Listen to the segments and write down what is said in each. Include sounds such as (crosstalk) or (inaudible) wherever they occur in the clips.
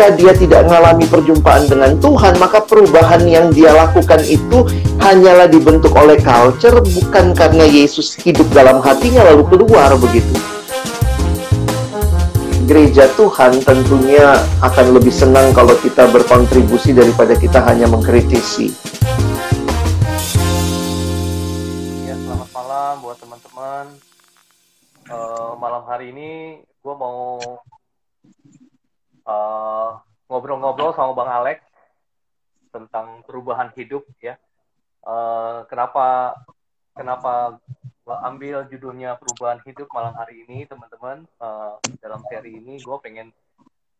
jika dia tidak mengalami perjumpaan dengan Tuhan, maka perubahan yang dia lakukan itu hanyalah dibentuk oleh culture, bukan karena Yesus hidup dalam hatinya lalu keluar begitu. Gereja Tuhan tentunya akan lebih senang kalau kita berkontribusi daripada kita hanya mengkritisi. Ya, selamat malam buat teman-teman. Uh, malam hari ini gue mau eh, ngobrol-ngobrol sama Bang Alex tentang perubahan hidup ya. Uh, kenapa kenapa ambil judulnya perubahan hidup malam hari ini teman-teman? Uh, dalam seri ini gue pengen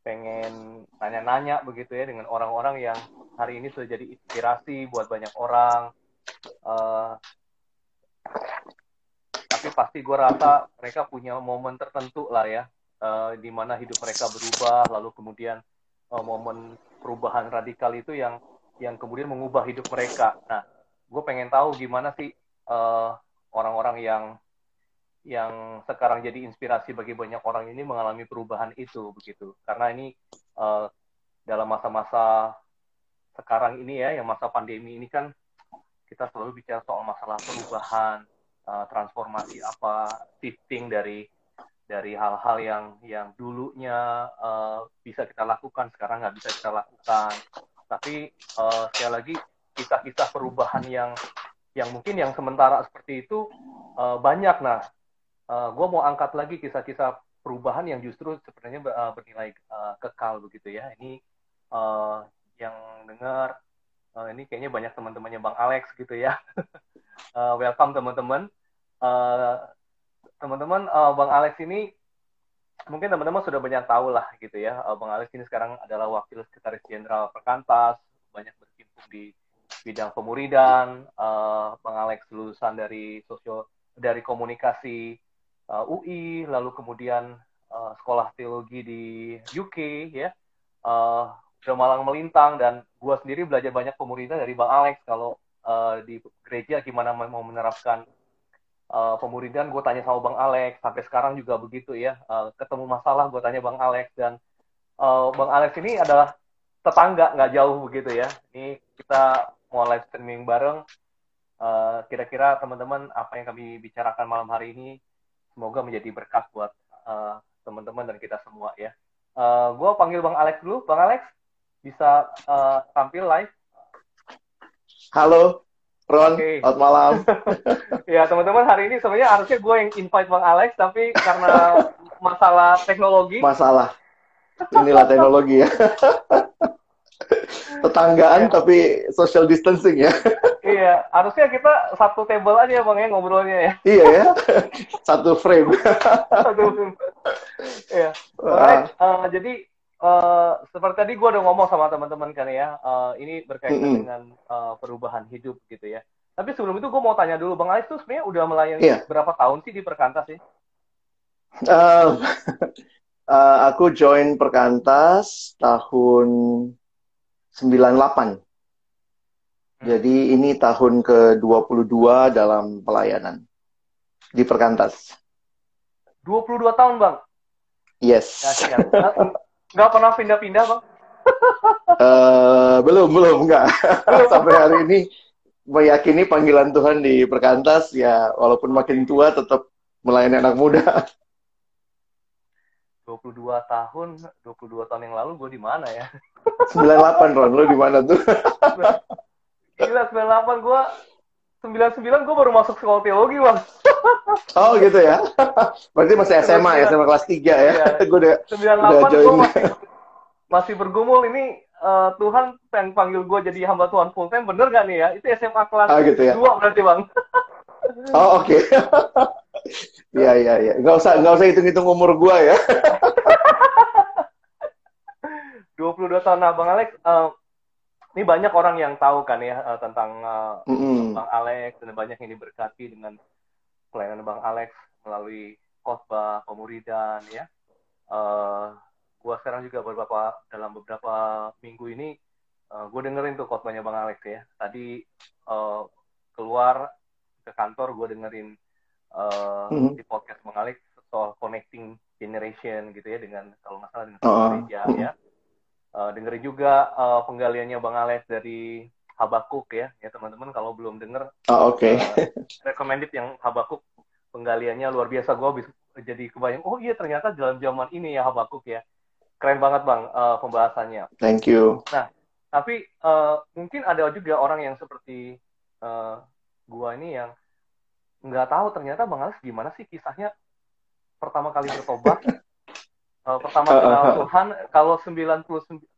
pengen nanya-nanya begitu ya dengan orang-orang yang hari ini sudah jadi inspirasi buat banyak orang. Uh, tapi pasti gue rasa mereka punya momen tertentu lah ya uh, di mana hidup mereka berubah, lalu kemudian uh, momen perubahan radikal itu yang yang kemudian mengubah hidup mereka. Nah, gue pengen tahu gimana sih eh, orang-orang yang yang sekarang jadi inspirasi bagi banyak orang ini mengalami perubahan itu begitu. Karena ini uh, dalam masa-masa sekarang ini ya, yang masa pandemi ini kan kita selalu bicara soal masalah perubahan, uh, transformasi apa, shifting dari dari hal-hal yang yang dulunya uh, bisa kita lakukan sekarang nggak bisa kita lakukan. Tapi uh, sekali lagi kisah-kisah perubahan yang yang mungkin yang sementara seperti itu uh, banyak. Nah uh, gue mau angkat lagi kisah-kisah perubahan yang justru sebenarnya bernilai uh, kekal begitu ya. Ini uh, yang dengar uh, ini kayaknya banyak teman-temannya bang Alex gitu ya. Uh, (laughs) welcome teman-teman. Uh, teman-teman uh, Bang Alex ini mungkin teman-teman sudah banyak tahu lah gitu ya. Uh, Bang Alex ini sekarang adalah wakil sekretaris jenderal Perkantas banyak berkecimpung di bidang pemuridan. Uh, Bang Alex lulusan dari sosio dari komunikasi uh, UI lalu kemudian uh, sekolah teologi di UK ya. Uh, malang melintang dan gua sendiri belajar banyak pemuridan dari Bang Alex. Kalau uh, di gereja gimana mau menerapkan uh, pemuridan gue tanya sama bang Alex. Sampai sekarang juga begitu ya. Uh, ketemu masalah gue tanya bang Alex. Dan uh, bang Alex ini adalah tetangga nggak jauh begitu ya. Ini kita mau live streaming bareng. Kira kira-kira teman-teman apa yang kami bicarakan malam hari ini semoga menjadi berkat buat uh, teman-teman dan kita semua ya. Uh, gue panggil bang Alex dulu. Bang Alex bisa uh, tampil live? Halo Ron, okay. selamat malam. (laughs) ya teman-teman hari ini sebenarnya harusnya gue yang invite Bang Alex tapi karena masalah teknologi. Masalah. Inilah teknologi ya. (laughs) Tetanggaan ya. tapi social distancing ya. iya, harusnya kita satu table aja Bang ya ngobrolnya ya. iya ya. (laughs) Satu frame. satu frame. Iya. Alright, uh, jadi uh, seperti tadi gue udah ngomong sama teman-teman kan ya, uh, ini berkaitan mm -hmm. dengan uh, perubahan hidup gitu ya. Tapi sebelum itu gue mau tanya dulu, Bang Alex tuh sebenarnya udah melayani yeah. berapa tahun sih di Perkantas sih? Uh, uh, (laughs) aku join Perkantas tahun 98. Hmm. Jadi ini tahun ke-22 dalam pelayanan di Perkantas. 22 tahun, Bang? Yes. Ya, Nggak pernah pindah-pindah, Bang? uh, (laughs) belum, belum, enggak. (laughs) Sampai hari ini meyakini panggilan Tuhan di perkantas, ya walaupun makin tua tetap melayani anak muda. (laughs) 22 tahun, 22 tahun yang lalu gue di mana ya? 98 Ron, lo di mana tuh? Gila 98 gue 99 gue baru masuk sekolah teologi bang. (laughs) oh gitu ya. (laughs) Berarti masih SMA ya, SMA kelas 3 ya. Iya. (laughs) gue udah 98 udah join. gue masih, masih bergumul ini uh, Tuhan yang panggil gue jadi hamba Tuhan full time bener gak nih ya? Itu SMA kelas oh, gitu ya? 2 berarti bang. oh oke. Okay. Iya iya iya. Gak usah gak usah hitung-hitung umur gue ya. 22 tahun nah Bang Alex, uh, ini banyak orang yang tahu kan ya uh, tentang uh, mm-hmm. Bang Alex dan banyak yang diberkati dengan pelayanan Bang Alex melalui khotbah pemuridan ya. Uh, gua sekarang juga beberapa dalam beberapa minggu ini uh, gue dengerin tuh khotbahnya Bang Alex ya. Tadi uh, keluar ke kantor gue dengerin uh, mm-hmm. di podcast Bang Alex soal connecting generation gitu ya dengan kalau nggak salah dengan uh-huh. gereja ya uh, dengerin juga uh, penggaliannya Bang Alex dari Habakuk ya, ya teman-teman kalau belum denger, oh, oke, okay. uh, recommended yang Habakuk penggaliannya luar biasa. Gue bisa jadi kebayang, oh iya ternyata dalam zaman ini ya Habakuk ya, keren banget bang uh, pembahasannya. Thank you. Nah, tapi uh, mungkin ada juga orang yang seperti uh, gua ini yang nggak tahu ternyata bang Alex gimana sih kisahnya pertama kali bertobat. (laughs) uh, pertama kenal Tuhan kalau 90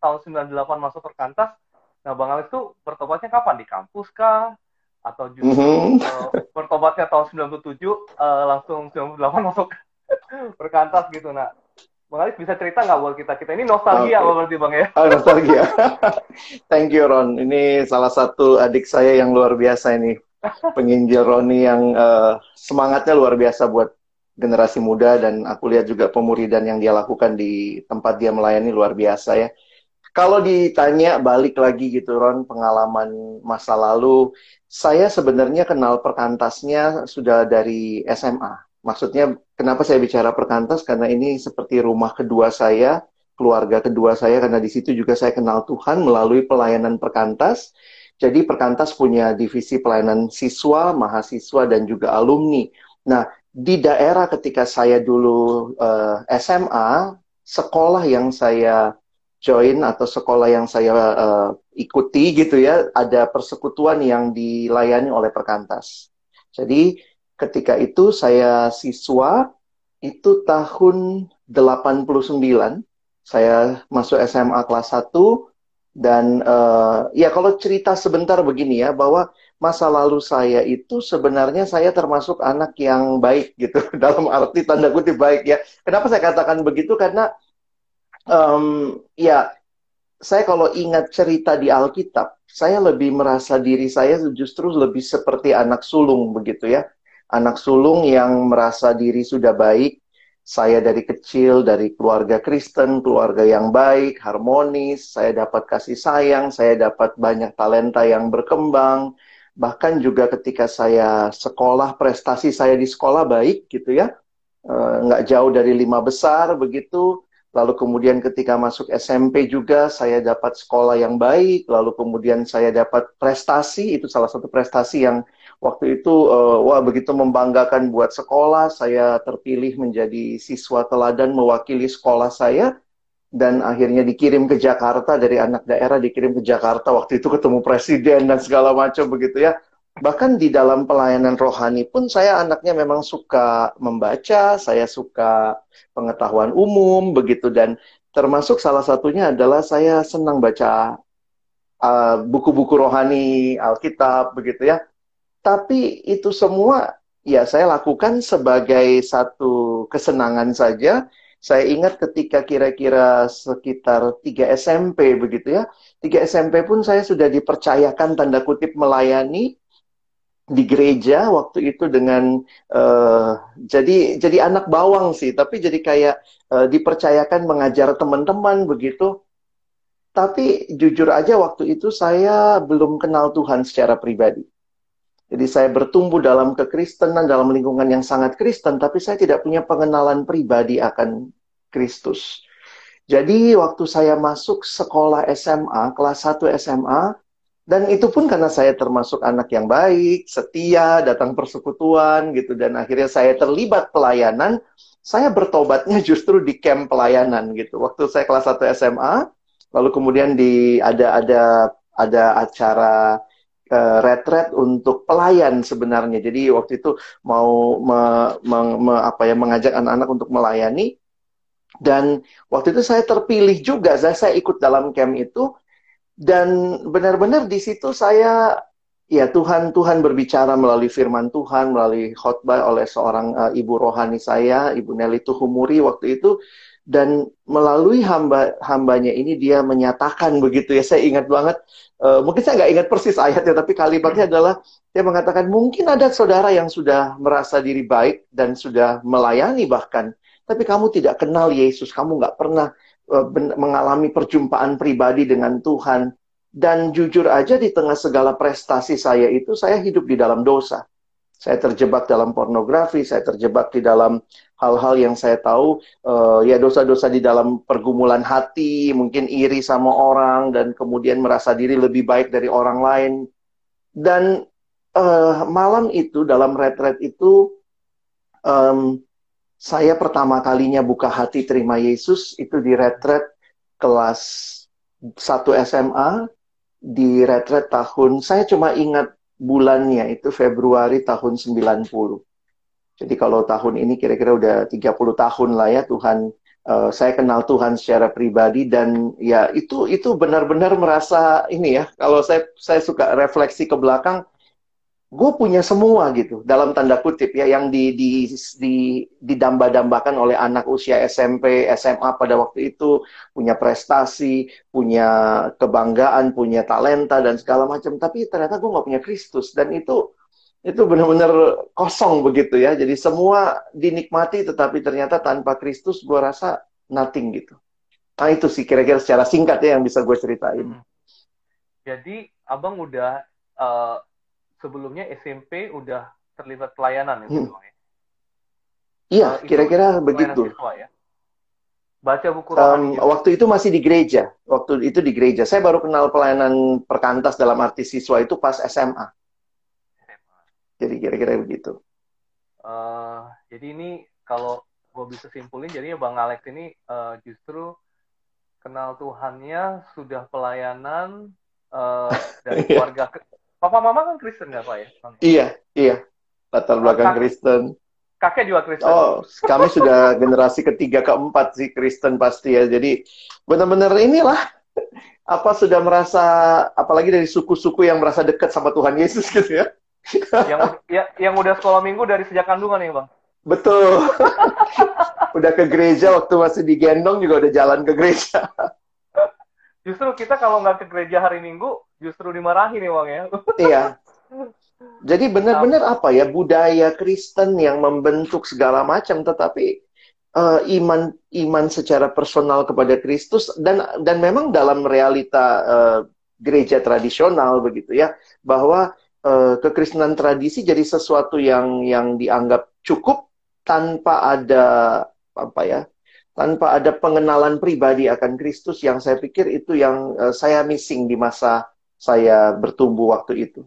tahun 98 masuk perkantas Nah, Bang Alex tuh bertobatnya kapan? Di kampus kah? Atau justru -hmm. uh, bertobatnya tahun 97, uh, eh, langsung 98 masuk (laughs) berkantas gitu. Nah, Bang Alex bisa cerita nggak buat kita? Kita ini nostalgia okay. berarti Bang ya? Oh, nostalgia. (laughs) Thank you Ron. Ini salah satu adik saya yang luar biasa ini. (laughs) Penginjil Roni yang uh, semangatnya luar biasa buat generasi muda dan aku lihat juga pemuridan yang dia lakukan di tempat dia melayani luar biasa ya kalau ditanya balik lagi gitu Ron, pengalaman masa lalu, saya sebenarnya kenal perkantasnya sudah dari SMA. Maksudnya kenapa saya bicara perkantas? Karena ini seperti rumah kedua saya, keluarga kedua saya, karena di situ juga saya kenal Tuhan melalui pelayanan perkantas. Jadi perkantas punya divisi pelayanan siswa, mahasiswa, dan juga alumni. Nah, di daerah ketika saya dulu uh, eh, SMA, sekolah yang saya join atau sekolah yang saya uh, ikuti gitu ya, ada persekutuan yang dilayani oleh perkantas. Jadi ketika itu saya siswa itu tahun 89 saya masuk SMA kelas 1 dan uh, ya kalau cerita sebentar begini ya bahwa masa lalu saya itu sebenarnya saya termasuk anak yang baik gitu (laughs) dalam arti tanda kutip baik ya. Kenapa saya katakan begitu karena um, ya saya kalau ingat cerita di Alkitab, saya lebih merasa diri saya justru lebih seperti anak sulung begitu ya. Anak sulung yang merasa diri sudah baik. Saya dari kecil dari keluarga Kristen, keluarga yang baik, harmonis, saya dapat kasih sayang, saya dapat banyak talenta yang berkembang. Bahkan juga ketika saya sekolah, prestasi saya di sekolah baik gitu ya. Eh, nggak jauh dari lima besar begitu Lalu kemudian ketika masuk SMP juga saya dapat sekolah yang baik, lalu kemudian saya dapat prestasi, itu salah satu prestasi yang waktu itu uh, wah begitu membanggakan buat sekolah. Saya terpilih menjadi siswa teladan mewakili sekolah saya dan akhirnya dikirim ke Jakarta dari anak daerah dikirim ke Jakarta waktu itu ketemu presiden dan segala macam begitu ya bahkan di dalam pelayanan rohani pun saya anaknya memang suka membaca, saya suka pengetahuan umum begitu dan termasuk salah satunya adalah saya senang baca uh, buku-buku uh, rohani Alkitab begitu ya. Tapi itu semua ya saya lakukan sebagai satu kesenangan saja. Saya ingat ketika kira-kira sekitar 3 SMP begitu ya. 3 SMP pun saya sudah dipercayakan tanda kutip melayani di gereja waktu itu dengan uh, jadi jadi anak bawang sih. Tapi jadi kayak uh, dipercayakan mengajar teman-teman begitu. Tapi jujur aja waktu itu saya belum kenal Tuhan secara pribadi jadi saya bertumbuh dalam kekristenan dalam lingkungan yang sangat Kristen tapi saya tidak punya pengenalan pribadi akan Kristus jadi waktu saya masuk sekolah SMA kelas 1 SMA dan itu pun karena saya termasuk anak yang baik, setia, datang persekutuan gitu. Dan akhirnya saya terlibat pelayanan. Saya bertobatnya (laughs) justru di camp pelayanan gitu. Waktu saya kelas 1 SMA, lalu kemudian di ada ada ada acara retret untuk pelayan sebenarnya. Jadi waktu itu mau me, me, me, apa ya mengajak anak-anak untuk melayani. Dan waktu itu saya terpilih juga, saya, saya ikut dalam camp itu dan benar-benar di situ saya ya Tuhan Tuhan berbicara melalui firman Tuhan melalui khotbah oleh seorang uh, ibu rohani saya Ibu Nelly Tuhumuri waktu itu dan melalui hamba hambanya ini dia menyatakan begitu ya saya ingat banget uh, mungkin saya nggak ingat persis ayatnya tapi kalimatnya adalah dia mengatakan mungkin ada saudara yang sudah merasa diri baik dan sudah melayani bahkan tapi kamu tidak kenal Yesus kamu nggak pernah Eh, mengalami perjumpaan pribadi dengan Tuhan. Dan jujur aja di tengah segala prestasi saya itu, saya hidup di dalam dosa. Saya terjebak dalam pornografi, saya terjebak di dalam hal-hal yang saya tahu uh, ya dosa-dosa di dalam pergumulan hati, mungkin iri sama orang dan kemudian merasa diri lebih baik dari orang lain. Dan uh, malam itu dalam retret itu um, saya pertama kalinya buka hati terima Yesus itu di retret kelas 1 SMA di retret tahun saya cuma ingat bulannya itu Februari tahun 90. Jadi kalau tahun ini kira-kira udah 30 tahun lah ya Tuhan uh, saya kenal Tuhan secara pribadi dan ya itu itu benar-benar merasa ini ya kalau saya saya suka refleksi ke belakang gue punya semua gitu dalam tanda kutip ya yang di di di didamba-dambakan oleh anak usia SMP SMA pada waktu itu punya prestasi punya kebanggaan punya talenta dan segala macam. Tapi ternyata gue nggak punya Kristus dan itu itu benar-benar kosong begitu ya jadi semua dinikmati tetapi ternyata tanpa Kristus gue rasa nothing gitu nah itu sih kira-kira secara singkat ya yang bisa gue ceritain hmm. jadi abang udah uh sebelumnya SMP udah terlibat pelayanan ya, hmm. ya? Iya, uh, kira-kira begitu. Siswa, ya? Baca buku rohani. Um, waktu itu masih di gereja. Waktu itu di gereja. Saya baru kenal pelayanan perkantas dalam arti siswa itu pas SMA. Jadi kira-kira begitu. Uh, jadi ini kalau gue bisa simpulin, jadi Bang Alex ini uh, justru kenal Tuhannya sudah pelayanan uh, dari (laughs) iya. keluarga Papa mama kan Kristen nggak Pak ya? Iya, iya. Latar belakang Kristen. Kakek juga Kristen. Oh, kami sudah (laughs) generasi ketiga keempat sih Kristen pasti ya. Jadi benar-benar inilah (laughs) apa sudah merasa apalagi dari suku-suku yang merasa dekat sama Tuhan Yesus gitu ya. Yang ya, yang udah sekolah minggu dari sejak kandungan ya, Bang. Betul. (laughs) udah ke gereja waktu masih digendong juga udah jalan ke gereja justru kita kalau nggak ke gereja hari Minggu justru dimarahi nih Bang ya. Iya. Jadi benar-benar apa ya budaya Kristen yang membentuk segala macam, tetapi uh, iman iman secara personal kepada Kristus dan dan memang dalam realita uh, gereja tradisional begitu ya bahwa uh, kekristenan tradisi jadi sesuatu yang yang dianggap cukup tanpa ada apa ya tanpa ada pengenalan pribadi akan Kristus yang saya pikir itu yang uh, saya missing di masa saya bertumbuh waktu itu.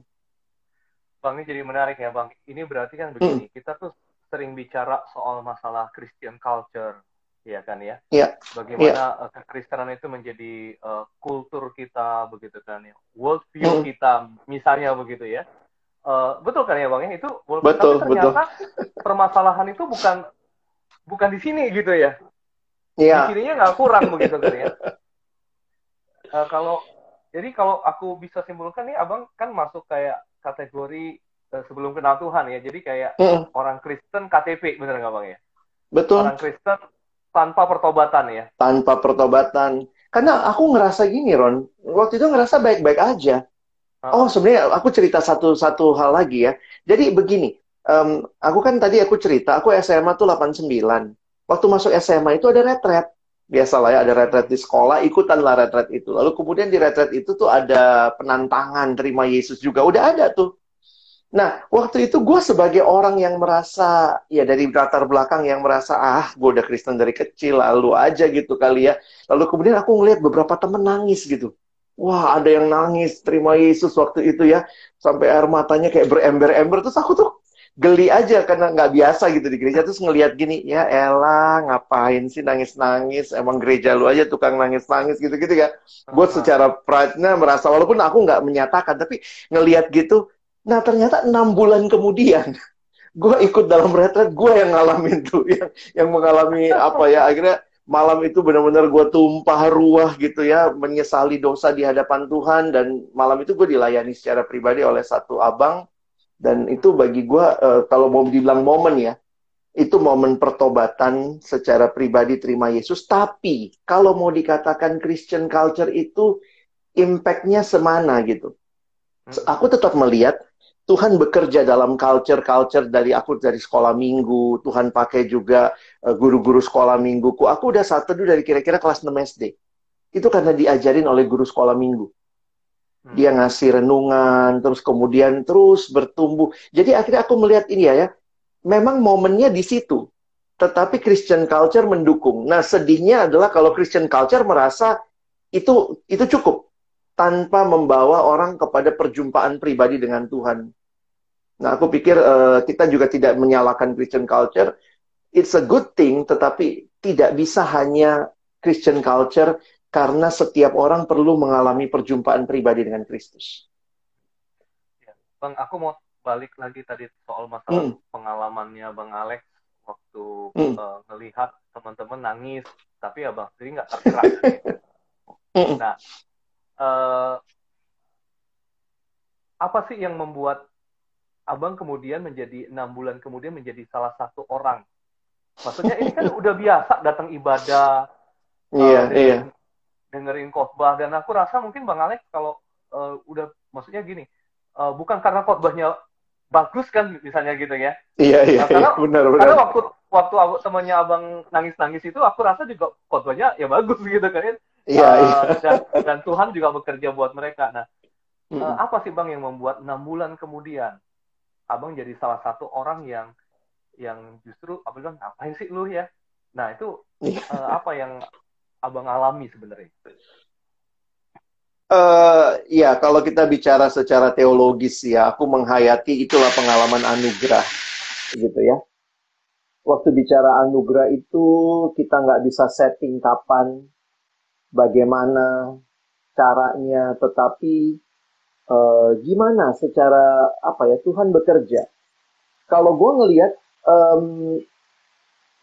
Bang, ini jadi menarik ya Bang. Ini berarti kan begini, hmm. kita tuh sering bicara soal masalah Christian culture, ya kan ya? Iya. Bagaimana ya. Kekristenan itu menjadi uh, kultur kita begitu kan ya. World view hmm. kita misalnya begitu ya. Uh, betul kan ya Bang ya? Itu world betul, tapi ternyata betul. permasalahan itu bukan bukan di sini gitu ya. Iya. Di sininya nggak kurang begitu kan ya. Uh, kalau jadi kalau aku bisa simpulkan nih, abang kan masuk kayak kategori uh, sebelum kenal Tuhan ya. Jadi kayak mm. orang Kristen KTP, bener nggak bang ya? Betul. Orang Kristen tanpa pertobatan ya. Tanpa pertobatan. Karena aku ngerasa gini, Ron. Waktu itu ngerasa baik-baik aja. Uh. Oh, sebenarnya aku cerita satu satu hal lagi ya. Jadi begini, um, aku kan tadi aku cerita, aku SMA tuh 89 waktu masuk SMA itu ada retret. Biasalah ya, ada retret di sekolah, ikutanlah retret itu. Lalu kemudian di retret itu tuh ada penantangan terima Yesus juga. Udah ada tuh. Nah, waktu itu gue sebagai orang yang merasa, ya dari latar belakang yang merasa, ah gue udah Kristen dari kecil, lalu aja gitu kali ya. Lalu kemudian aku ngeliat beberapa temen nangis gitu. Wah, ada yang nangis terima Yesus waktu itu ya. Sampai air matanya kayak berember-ember. Terus aku tuh geli aja karena nggak biasa gitu di gereja terus ngelihat gini ya Ella ngapain sih nangis nangis emang gereja lu aja tukang nangis nangis gitu gitu ya gue secara pride-nya merasa walaupun aku nggak menyatakan tapi ngelihat gitu nah ternyata enam bulan kemudian (laughs) gue ikut dalam retret gue yang ngalamin tuh (laughs) yang yang mengalami apa ya akhirnya malam itu benar-benar gue tumpah ruah gitu ya menyesali dosa di hadapan Tuhan dan malam itu gue dilayani secara pribadi oleh satu abang dan itu bagi gue, uh, kalau mau dibilang momen ya, itu momen pertobatan secara pribadi terima Yesus. Tapi kalau mau dikatakan Christian culture itu impact-nya semana gitu. Hmm. Aku tetap melihat Tuhan bekerja dalam culture-culture dari aku dari sekolah minggu. Tuhan pakai juga eh, guru-guru sekolah mingguku. Aku udah satu dulu dari kira-kira kelas 6 SD. Itu karena diajarin oleh guru sekolah minggu. Hmm. Dia ngasih renungan, terus kemudian terus bertumbuh. Jadi akhirnya aku melihat ini ya, ya memang momennya di situ. Tetapi Christian culture mendukung. Nah, sedihnya adalah kalau Christian culture merasa itu itu cukup tanpa membawa orang kepada perjumpaan pribadi dengan Tuhan. Nah, aku pikir uh, kita juga tidak menyalahkan Christian culture. It's a good thing, tetapi tidak bisa hanya Christian culture karena setiap orang perlu mengalami perjumpaan pribadi dengan Kristus. Ya, bang, aku mau balik lagi tadi soal masalah mm. pengalamannya Bang Alex waktu mm. uh, ngelihat teman-teman nangis, tapi ya Bang jadi nggak tergerak. (laughs) mm. Nah, uh, apa sih yang membuat Abang kemudian menjadi enam bulan kemudian menjadi salah satu orang? Maksudnya ini kan udah biasa datang ibadah, Iya, uh, iya. dengerin khotbah dan aku rasa mungkin Bang Alex kalau uh, udah maksudnya gini uh, bukan karena khotbahnya bagus kan misalnya gitu ya? Iya iya, nah, karena, iya (laughs) benar benar. karena waktu waktu aku, temannya abang nangis nangis itu aku rasa juga khotbahnya ya bagus gitu kan iya, uh, iya. dan dan Tuhan juga bekerja buat mereka nah hmm. uh, apa sih bang yang membuat enam bulan kemudian abang jadi salah satu orang yang yang justru abang bilang ngapain sih lu ya nah itu uh, apa yang abang alami sebenarnya? Uh, ya, kalau kita bicara secara teologis ya, aku menghayati itulah pengalaman anugerah, gitu ya. Waktu bicara anugerah itu kita nggak bisa setting kapan, bagaimana caranya, tetapi uh, gimana secara apa ya Tuhan bekerja. Kalau gue ngelihat um,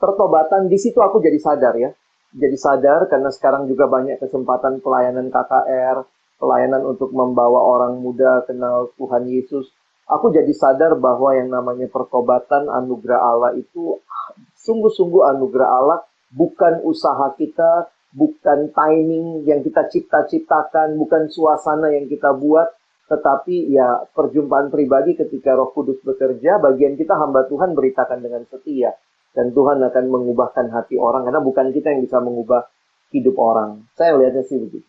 pertobatan di situ aku jadi sadar ya, jadi sadar karena sekarang juga banyak kesempatan pelayanan KKR, pelayanan untuk membawa orang muda kenal Tuhan Yesus. Aku jadi sadar bahwa yang namanya pertobatan anugerah Allah itu sungguh-sungguh anugerah Allah, bukan usaha kita, bukan timing yang kita cipta-ciptakan, bukan suasana yang kita buat, tetapi ya perjumpaan pribadi ketika Roh Kudus bekerja, bagian kita hamba Tuhan beritakan dengan setia dan Tuhan akan mengubahkan hati orang karena bukan kita yang bisa mengubah hidup orang. Saya lihatnya sih begitu.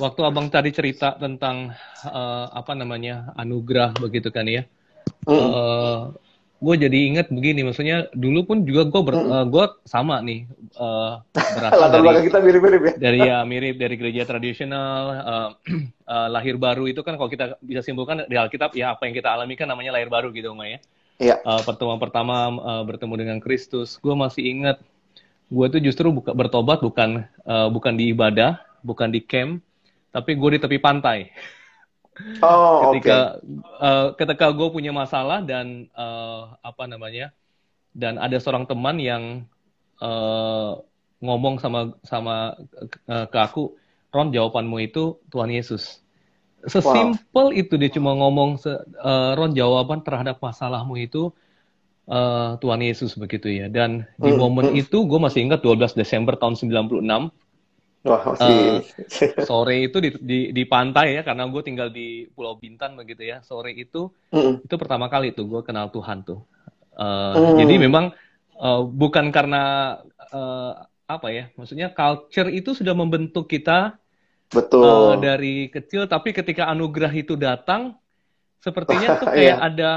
Waktu abang tadi cerita tentang uh, apa namanya anugerah begitu kan ya, mm. uh, gue jadi inget begini, maksudnya dulu pun juga gue ber, mm. uh, gue sama nih uh, berasal dari kita mirip-mirip ya. Dari ya mirip dari gereja tradisional, uh, uh, (clears throat) lahir baru itu kan kalau kita bisa simpulkan di Alkitab ya apa yang kita alami kan namanya lahir baru gitu, Mbak ya. Iya. Uh, pertemuan pertama uh, bertemu dengan Kristus, gue masih ingat, gue tuh justru buka, bertobat bukan uh, bukan di ibadah, bukan di camp, tapi gue di tepi pantai. (laughs) Oh, ketika okay. uh, ketika gue punya masalah dan uh, apa namanya, dan ada seorang teman yang uh, ngomong sama sama uh, ke aku, Ron jawabanmu itu Tuhan Yesus. Sesimpel wow. itu dia cuma ngomong uh, Ron jawaban terhadap masalahmu itu uh, Tuhan Yesus begitu ya. Dan di hmm, momen hmm. itu gue masih ingat 12 Desember tahun 96. Wah. Uh, (laughs) sore itu di, di, di pantai ya karena gue tinggal di Pulau Bintan begitu ya. Sore itu hmm. itu pertama kali tuh gue kenal Tuhan tuh. Uh, hmm. Jadi memang uh, bukan karena uh, apa ya, maksudnya culture itu sudah membentuk kita Betul. Uh, dari kecil, tapi ketika anugerah itu datang, sepertinya tuh (laughs) kayak yeah. ada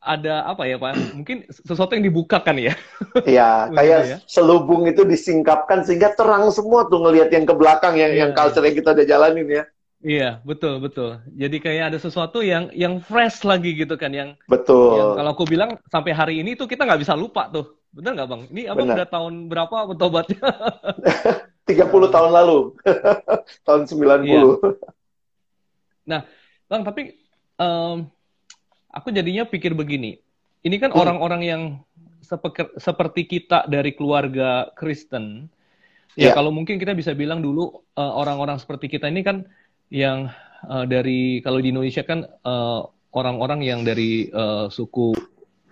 ada apa ya pak? Mungkin sesuatu yang dibukakan ya. Iya, (laughs) kayak ya. selubung itu disingkapkan sehingga terang semua tuh ngelihat yang ke belakang yang yeah. yang culture yang kita udah jalanin ya. Iya, betul betul. Jadi kayak ada sesuatu yang yang fresh lagi gitu kan yang. Betul. Yang kalau aku bilang sampai hari ini tuh kita nggak bisa lupa tuh. Bener nggak bang? Ini abang udah tahun berapa bertobatnya? 30 (laughs) tahun lalu. (laughs) tahun 90. Iya. Nah, Bang, tapi um, aku jadinya pikir begini. Ini kan hmm. orang-orang yang seperti kita dari keluarga Kristen. Ya, yeah. kalau mungkin kita bisa bilang dulu uh, orang-orang seperti kita ini kan yang uh, dari kalau di Indonesia kan uh, orang-orang yang dari uh, suku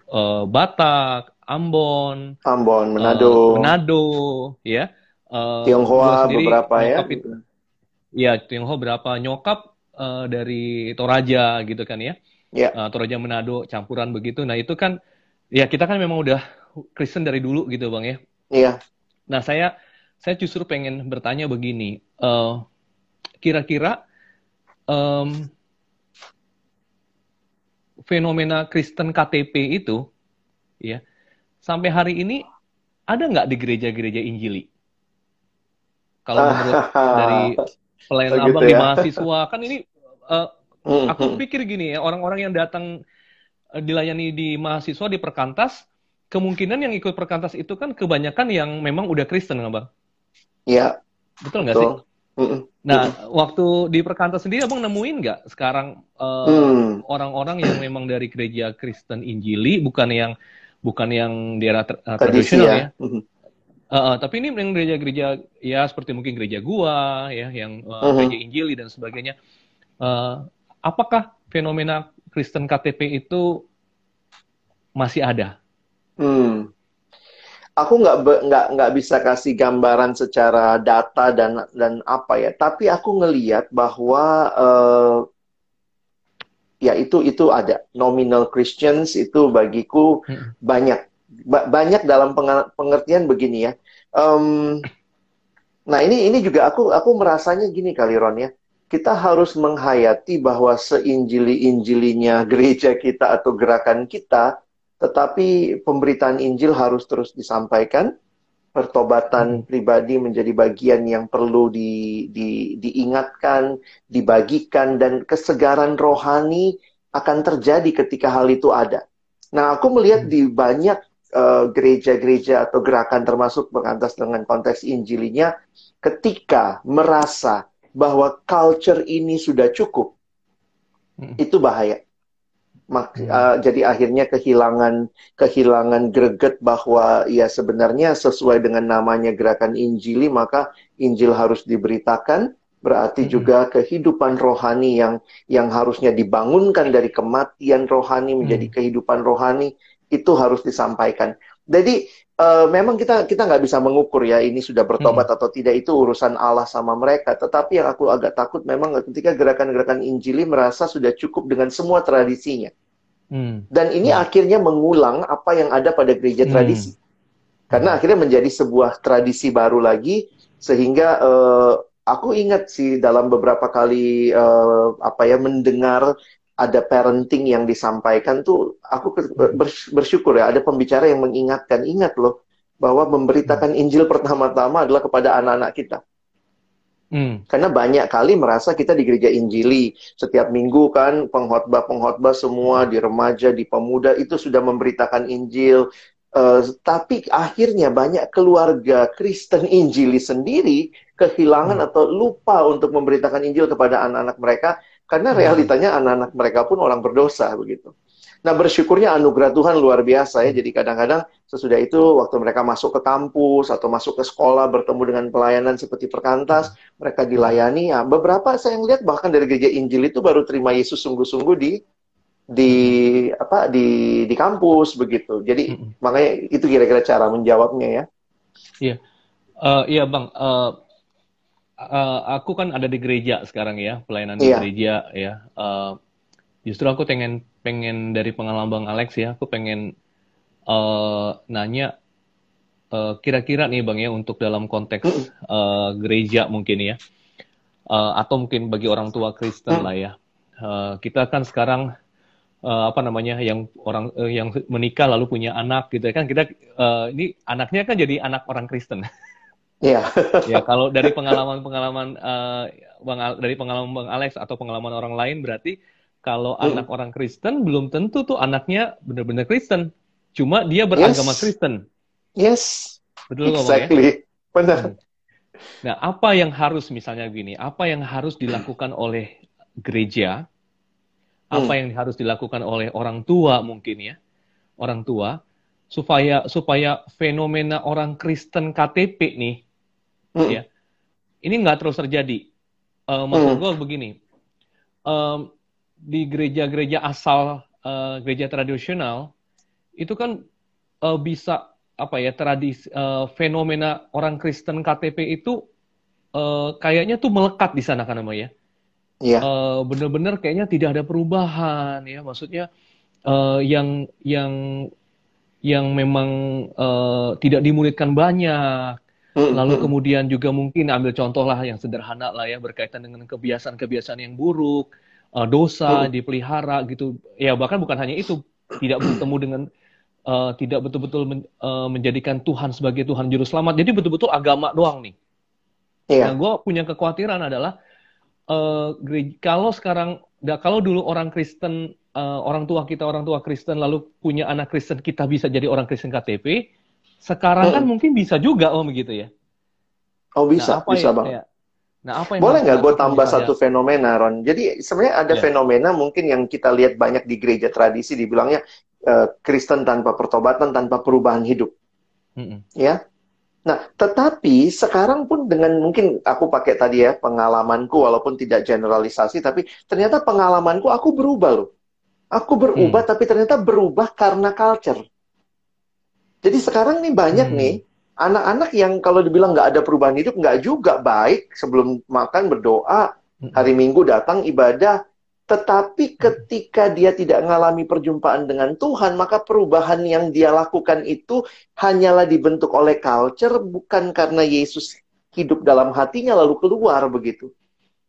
uh, Batak, Ambon, Ambon, Manado, uh, Manado, ya Uh, Tionghoa beberapa ya. Itu, ya Tionghoa berapa nyokap uh, dari Toraja gitu kan ya. Yeah. Uh, Toraja Manado campuran begitu. Nah itu kan ya kita kan memang udah Kristen dari dulu gitu bang ya. Iya. Yeah. Nah saya saya justru pengen bertanya begini. kira kira-kira um, fenomena Kristen KTP itu, ya, sampai hari ini ada nggak di gereja-gereja Injili? Kalau menurut (laughs) dari pelayanan abang ya? di mahasiswa, kan ini uh, aku pikir gini ya, orang-orang yang datang uh, dilayani di mahasiswa di perkantas, kemungkinan yang ikut perkantas itu kan kebanyakan yang memang udah Kristen, nggak bang? Iya. Betul nggak sih? Nah, waktu di perkantas sendiri abang nemuin nggak sekarang orang-orang uh, orang -orang yang memang dari gereja Kristen Injili, bukan yang bukan yang di era tra uh, tradisional ya. ya. Uh, uh, tapi ini yang gereja-gereja ya seperti mungkin gereja gua ya, yang uh, uh-huh. gereja Injili dan sebagainya. Uh, apakah fenomena Kristen KTP itu masih ada? Hmm. Aku nggak nggak nggak bisa kasih gambaran secara data dan dan apa ya. Tapi aku ngeliat bahwa uh, ya itu itu ada nominal Christians itu bagiku hmm. banyak ba banyak dalam pengertian begini ya um, nah ini ini juga aku aku merasanya gini kali Ron ya kita harus menghayati bahwa seinjili injilinya gereja kita atau gerakan kita tetapi pemberitaan Injil harus terus disampaikan. Pertobatan pribadi menjadi bagian yang perlu di, di, diingatkan, dibagikan, dan kesegaran rohani akan terjadi ketika hal itu ada. Nah, aku melihat di banyak eh, gereja-gereja uh, atau gerakan termasuk pengantas dengan konteks Injilinya, ketika merasa bahwa culture ini sudah cukup, hmm. itu bahaya. Mak, uh, jadi akhirnya kehilangan kehilangan greget bahwa ya sebenarnya sesuai dengan namanya gerakan Injili maka Injil harus diberitakan berarti hmm. juga kehidupan rohani yang yang harusnya dibangunkan dari kematian rohani menjadi hmm. kehidupan rohani itu harus disampaikan. Jadi uh, memang kita kita nggak bisa mengukur ya ini sudah bertobat hmm. atau tidak itu urusan Allah sama mereka. Tetapi yang aku agak takut memang ketika gerakan-gerakan Injili merasa sudah cukup dengan semua tradisinya. Hmm. Dan ini hmm. akhirnya mengulang apa yang ada pada gereja hmm. tradisi. Karena hmm. akhirnya menjadi sebuah tradisi baru lagi sehingga uh, aku ingat sih dalam beberapa kali uh, apa ya mendengar ada parenting yang disampaikan tuh aku bersyukur ya ada pembicara yang mengingatkan ingat loh bahwa memberitakan hmm. Injil pertama-tama adalah kepada anak-anak kita. Hmm. Karena banyak kali merasa kita di gereja Injili setiap minggu kan pengkhotbah-pengkhotbah semua di remaja, di pemuda itu sudah memberitakan Injil. Uh, tapi akhirnya banyak keluarga Kristen Injili sendiri kehilangan hmm. atau lupa untuk memberitakan Injil kepada anak-anak mereka karena hmm. realitanya anak-anak mereka pun orang berdosa begitu. Nah bersyukurnya anugerah Tuhan luar biasa ya. Jadi kadang-kadang sesudah itu waktu mereka masuk ke kampus atau masuk ke sekolah bertemu dengan pelayanan seperti perkantas, mereka dilayani. Ya, beberapa saya lihat bahkan dari gereja Injil itu baru terima Yesus sungguh-sungguh di di apa di di kampus begitu. Jadi mm -hmm. makanya itu kira-kira cara menjawabnya ya. Iya, uh, iya bang. Uh, uh, aku kan ada di gereja sekarang ya, pelayanan di yeah. gereja ya. Uh, justru aku pengen pengen dari pengalaman Bang Alex ya, aku pengen uh, nanya uh, kira-kira nih Bang ya untuk dalam konteks uh, gereja mungkin ya, uh, atau mungkin bagi orang tua Kristen lah ya. Uh, kita kan sekarang uh, apa namanya yang orang uh, yang menikah lalu punya anak gitu ya kan kita uh, ini anaknya kan jadi anak orang Kristen. (laughs) Iya. ya kalau dari pengalaman-pengalaman uh, bang dari pengalaman Bang Alex atau pengalaman orang lain berarti kalau hmm. anak orang Kristen belum tentu tuh anaknya benar-benar Kristen. Cuma dia beragama yes. Kristen. Yes. Betul exactly. ya? Benar. Hmm. Nah, apa yang harus misalnya gini, apa yang harus dilakukan (clears throat) oleh gereja? Apa hmm. yang harus dilakukan oleh orang tua mungkin ya? Orang tua supaya supaya fenomena orang Kristen KTP nih hmm. ya. Ini nggak terus terjadi. Uh, maksud hmm. gue begini. Um, di gereja-gereja asal uh, gereja tradisional itu kan uh, bisa apa ya tradisi uh, fenomena orang Kristen KTP itu uh, kayaknya tuh melekat di sana kan namanya. Iya. Uh, bener-bener kayaknya tidak ada perubahan ya maksudnya uh, yang yang yang memang uh, tidak dimuridkan banyak Lalu hmm. kemudian juga mungkin ambil contoh lah yang sederhana lah ya berkaitan dengan kebiasaan-kebiasaan yang buruk, uh, dosa hmm. dipelihara gitu. Ya bahkan bukan hanya itu, tidak bertemu dengan uh, tidak betul-betul men, uh, menjadikan Tuhan sebagai Tuhan juru selamat. Jadi betul-betul agama doang nih. Iya. Nah, gue punya kekhawatiran adalah uh, kalau sekarang, kalau dulu orang Kristen, uh, orang tua kita orang tua Kristen lalu punya anak Kristen kita bisa jadi orang Kristen KTP sekarang kan mungkin bisa juga om begitu ya. Oh bisa, nah, bisa ya, bang. Ya, nah apa yang Boleh nggak gue tambah satu ya? fenomena Ron? Jadi sebenarnya ada ya. fenomena mungkin yang kita lihat banyak di gereja tradisi dibilangnya uh, Kristen tanpa pertobatan, tanpa perubahan hidup. Mm -mm. Ya. Nah, tetapi sekarang pun dengan mungkin aku pakai tadi ya pengalamanku walaupun tidak generalisasi, tapi ternyata pengalamanku aku berubah loh. Aku berubah, hmm. tapi ternyata berubah karena culture. Jadi sekarang nih banyak hmm. nih anak-anak yang kalau dibilang nggak ada perubahan hidup nggak juga baik sebelum makan berdoa hmm. hari Minggu datang ibadah tetapi hmm. ketika dia tidak mengalami perjumpaan dengan Tuhan maka perubahan yang dia lakukan itu hanyalah dibentuk oleh culture bukan karena Yesus hidup dalam hatinya lalu keluar begitu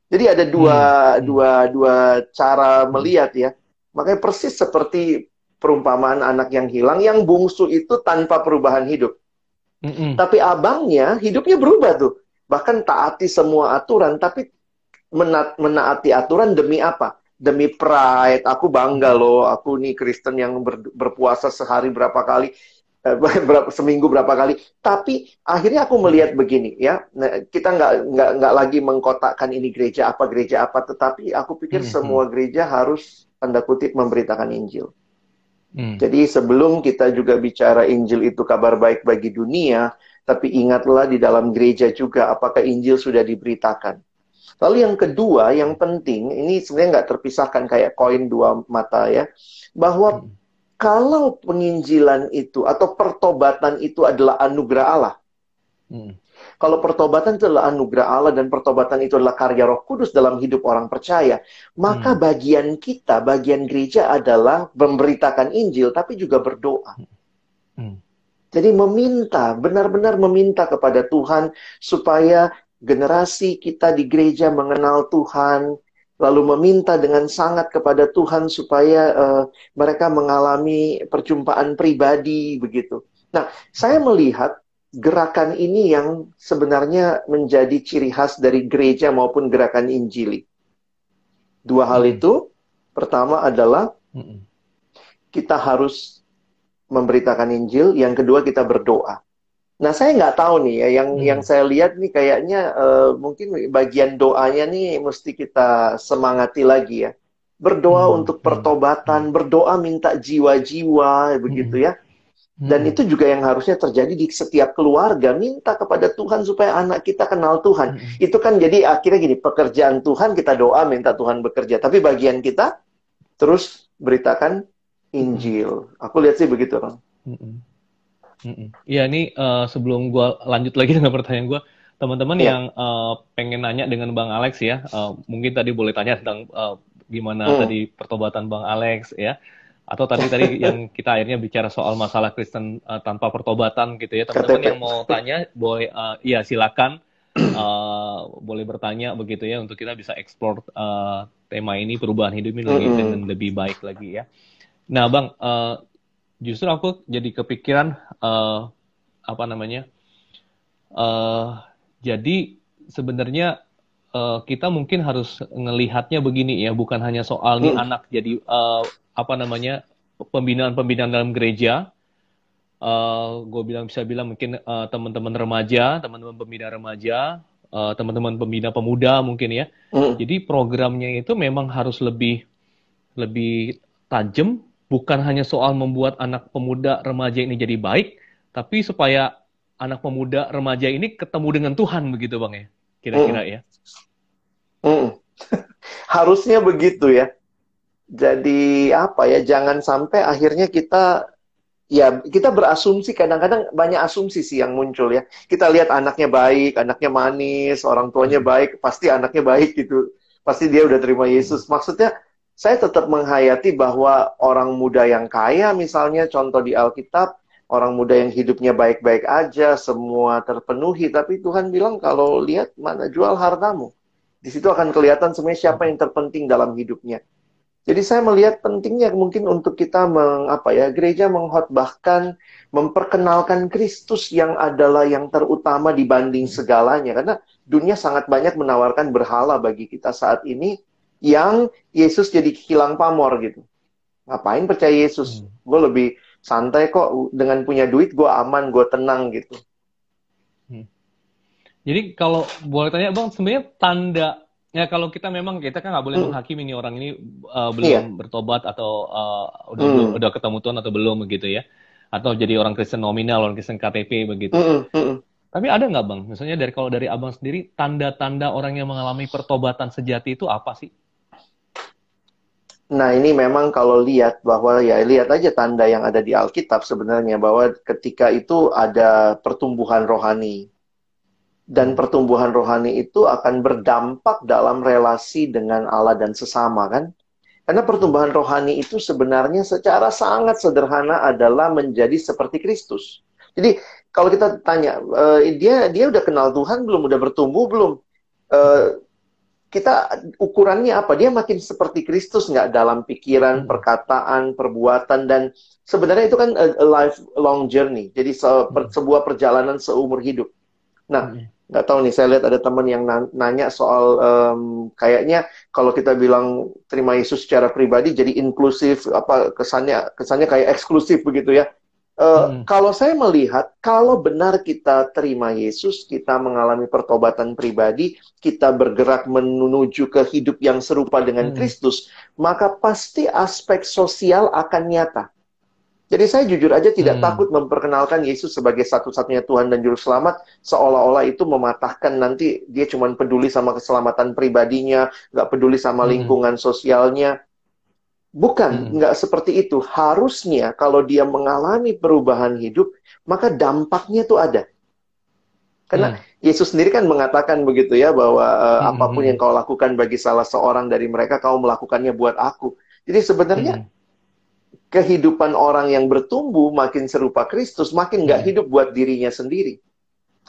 jadi ada dua hmm. dua dua cara melihat ya makanya persis seperti perumpamaan anak yang hilang, yang bungsu itu tanpa perubahan hidup. Mm -mm. Tapi abangnya hidupnya berubah tuh. Bahkan taati semua aturan, tapi mena menaati aturan demi apa? Demi pride. Aku bangga loh, aku nih Kristen yang ber berpuasa sehari berapa kali, eh, (laughs) berapa seminggu berapa kali. Tapi akhirnya aku melihat begini ya, nah, kita nggak nggak nggak lagi mengkotakkan ini gereja apa gereja apa, tetapi aku pikir semua gereja harus tanda kutip memberitakan Injil. Hmm. Jadi sebelum kita juga bicara Injil itu kabar baik bagi dunia, tapi ingatlah di dalam gereja juga apakah Injil sudah diberitakan. Lalu yang kedua, yang penting, ini sebenarnya nggak terpisahkan kayak koin dua mata ya, bahwa hmm. kalau penginjilan itu atau pertobatan itu adalah anugerah Allah, hmm. Kalau pertobatan itu adalah anugerah Allah dan pertobatan itu adalah karya Roh Kudus dalam hidup orang percaya, maka hmm. bagian kita, bagian gereja adalah memberitakan Injil tapi juga berdoa. Hmm. Jadi meminta, benar-benar meminta kepada Tuhan supaya generasi kita di gereja mengenal Tuhan, lalu meminta dengan sangat kepada Tuhan supaya uh, mereka mengalami perjumpaan pribadi begitu. Nah, saya melihat gerakan ini yang sebenarnya menjadi ciri khas dari gereja maupun gerakan Injili. Dua hal hmm. itu, pertama adalah hmm. kita harus memberitakan Injil, yang kedua kita berdoa. Nah, saya nggak tahu nih ya, yang hmm. yang saya lihat nih kayaknya uh, mungkin bagian doanya nih mesti kita semangati lagi ya. Berdoa hmm. untuk pertobatan, berdoa minta jiwa-jiwa begitu ya dan hmm. itu juga yang harusnya terjadi di setiap keluarga. Minta kepada Tuhan supaya anak kita kenal Tuhan. Hmm. Itu kan jadi akhirnya gini, pekerjaan Tuhan kita doa minta Tuhan bekerja. Tapi bagian kita terus beritakan Injil. Aku lihat sih begitu, Ron. Hmm. Iya, ini uh, sebelum gue lanjut lagi (laughs) dengan pertanyaan gue, teman-teman yeah. yang uh, pengen nanya dengan Bang Alex ya, uh, mungkin tadi boleh tanya tentang uh, gimana hmm. tadi pertobatan Bang Alex ya atau tadi tadi (laughs) yang kita akhirnya bicara soal masalah Kristen uh, tanpa pertobatan gitu ya teman-teman yang mau (laughs) tanya boleh uh, iya silakan uh, boleh bertanya begitu ya untuk kita bisa explore uh, tema ini perubahan hidup ini mm-hmm. dengan lebih baik lagi ya nah bang uh, justru aku jadi kepikiran uh, apa namanya uh, jadi sebenarnya uh, kita mungkin harus ngelihatnya begini ya bukan hanya soal nih mm. anak jadi uh, apa namanya pembinaan-pembinaan dalam gereja. Uh, gue bilang bisa bilang mungkin uh, teman-teman remaja, teman-teman pembina remaja, uh, teman-teman pembina pemuda mungkin ya. Mm. Jadi programnya itu memang harus lebih lebih tajam, bukan hanya soal membuat anak pemuda remaja ini jadi baik, tapi supaya anak pemuda remaja ini ketemu dengan Tuhan begitu bang ya, kira-kira mm. ya. Mm. (laughs) Harusnya begitu ya jadi apa ya jangan sampai akhirnya kita ya kita berasumsi kadang-kadang banyak asumsi sih yang muncul ya kita lihat anaknya baik anaknya manis orang tuanya hmm. baik pasti anaknya baik gitu pasti dia udah terima Yesus maksudnya saya tetap menghayati bahwa orang muda yang kaya misalnya contoh di Alkitab orang muda yang hidupnya baik-baik aja, semua terpenuhi, tapi Tuhan bilang kalau lihat mana jual hartamu. Di situ akan kelihatan sebenarnya siapa yang terpenting dalam hidupnya. Jadi saya melihat pentingnya mungkin untuk kita mengapa ya gereja menghotbahkan memperkenalkan Kristus yang adalah yang terutama dibanding segalanya karena dunia sangat banyak menawarkan berhala bagi kita saat ini yang Yesus jadi hilang pamor gitu. Ngapain percaya Yesus? Hmm. Gue lebih santai kok dengan punya duit gue aman, gue tenang gitu. Hmm. Jadi kalau boleh tanya bang, sebenarnya tanda Ya kalau kita memang kita kan nggak boleh hmm. menghakimi nih orang ini uh, belum yeah. bertobat atau uh, udah hmm. udah ketemu Tuhan atau belum begitu ya, atau jadi orang Kristen nominal, orang Kristen KTP begitu. Hmm. Hmm. Tapi ada nggak bang, misalnya dari kalau dari abang sendiri tanda-tanda orang yang mengalami pertobatan sejati itu apa sih? Nah ini memang kalau lihat bahwa ya lihat aja tanda yang ada di Alkitab sebenarnya bahwa ketika itu ada pertumbuhan rohani dan pertumbuhan rohani itu akan berdampak dalam relasi dengan Allah dan sesama kan? Karena pertumbuhan rohani itu sebenarnya secara sangat sederhana adalah menjadi seperti Kristus. Jadi kalau kita tanya uh, dia dia udah kenal Tuhan belum, udah bertumbuh belum? Uh, kita ukurannya apa? Dia makin seperti Kristus nggak dalam pikiran, hmm. perkataan, perbuatan dan sebenarnya itu kan a, a lifelong journey. Jadi se, per, hmm. sebuah perjalanan seumur hidup. Nah, hmm nggak tahu nih saya lihat ada teman yang nanya soal um, kayaknya kalau kita bilang terima Yesus secara pribadi jadi inklusif apa kesannya kesannya kayak eksklusif begitu ya uh, hmm. kalau saya melihat kalau benar kita terima Yesus kita mengalami pertobatan pribadi kita bergerak menuju ke hidup yang serupa dengan hmm. Kristus maka pasti aspek sosial akan nyata jadi saya jujur aja tidak hmm. takut memperkenalkan Yesus sebagai satu-satunya Tuhan dan Juru Selamat, seolah-olah itu mematahkan nanti dia cuma peduli sama keselamatan pribadinya, nggak peduli sama hmm. lingkungan sosialnya. Bukan, hmm. nggak seperti itu. Harusnya kalau dia mengalami perubahan hidup, maka dampaknya tuh ada. Karena hmm. Yesus sendiri kan mengatakan begitu ya, bahwa uh, hmm. apa pun yang kau lakukan bagi salah seorang dari mereka, kau melakukannya buat aku. Jadi sebenarnya hmm kehidupan orang yang bertumbuh makin serupa Kristus, makin nggak hmm. hidup buat dirinya sendiri.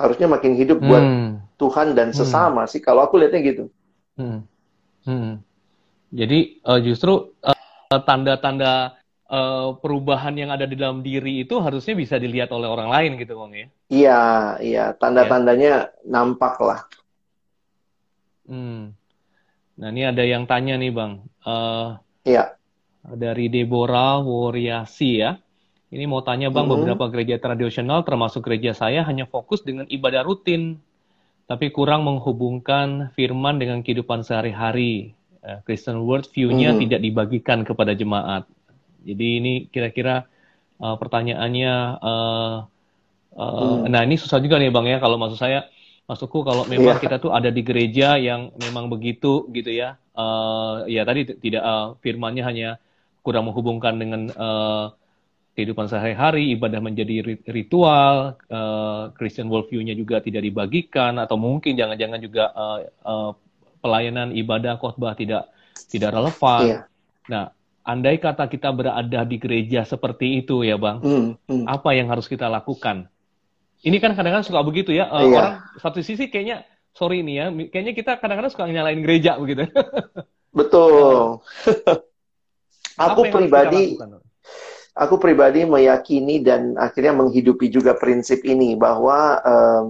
Harusnya makin hidup buat hmm. Tuhan dan hmm. sesama hmm. sih. Kalau aku lihatnya gitu. Hmm. Hmm. Jadi uh, justru uh, tanda-tanda uh, perubahan yang ada di dalam diri itu harusnya bisa dilihat oleh orang lain gitu, bang ya? Iya, iya. Tanda-tandanya ya. nampak lah. Hmm. Nah ini ada yang tanya nih, bang. Uh, iya dari Deborah Woriasi ya. Ini mau tanya Bang, hmm. beberapa gereja tradisional termasuk gereja saya hanya fokus dengan ibadah rutin, tapi kurang menghubungkan firman dengan kehidupan sehari-hari. Uh, Christian World view-nya hmm. tidak dibagikan kepada jemaat. Jadi ini kira-kira uh, pertanyaannya, uh, uh, hmm. nah ini susah juga nih Bang ya, kalau maksud saya, maksudku kalau memang yeah. kita tuh ada di gereja yang memang begitu gitu ya, uh, ya tadi tidak uh, firmannya hanya kurang menghubungkan dengan uh, kehidupan sehari-hari, ibadah menjadi ritual, uh, Christian worldview-nya juga tidak dibagikan, atau mungkin jangan-jangan juga uh, uh, pelayanan ibadah khotbah tidak tidak relevan. Iya. Nah, andai kata kita berada di gereja seperti itu ya, bang, mm, mm. apa yang harus kita lakukan? Ini kan kadang-kadang suka begitu ya, uh, iya. orang satu sisi kayaknya sorry nih ya, kayaknya kita kadang-kadang suka nyalain gereja begitu. (laughs) Betul. (laughs) aku pribadi aku pribadi meyakini dan akhirnya menghidupi juga prinsip ini bahwa um,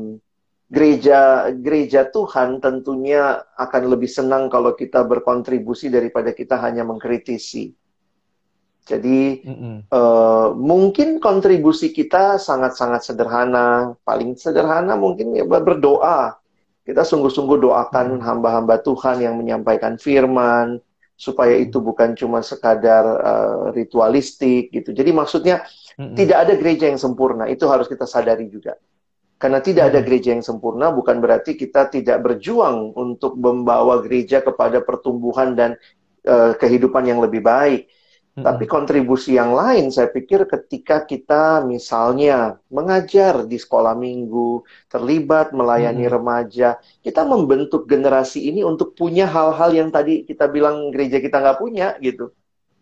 gereja gereja Tuhan tentunya akan lebih senang kalau kita berkontribusi daripada kita hanya mengkritisi. Jadi mm -hmm. uh, mungkin kontribusi kita sangat-sangat sederhana, paling sederhana mungkin ya berdoa. Kita sungguh-sungguh doakan hamba-hamba Tuhan yang menyampaikan firman, supaya itu bukan cuma sekadar uh, ritualistik gitu. Jadi maksudnya mm-hmm. tidak ada gereja yang sempurna, itu harus kita sadari juga. Karena tidak ada gereja yang sempurna bukan berarti kita tidak berjuang untuk membawa gereja kepada pertumbuhan dan uh, kehidupan yang lebih baik. Tapi kontribusi yang lain saya pikir ketika kita misalnya mengajar di sekolah minggu, terlibat melayani hmm. remaja, kita membentuk generasi ini untuk punya hal-hal yang tadi kita bilang gereja kita nggak punya gitu.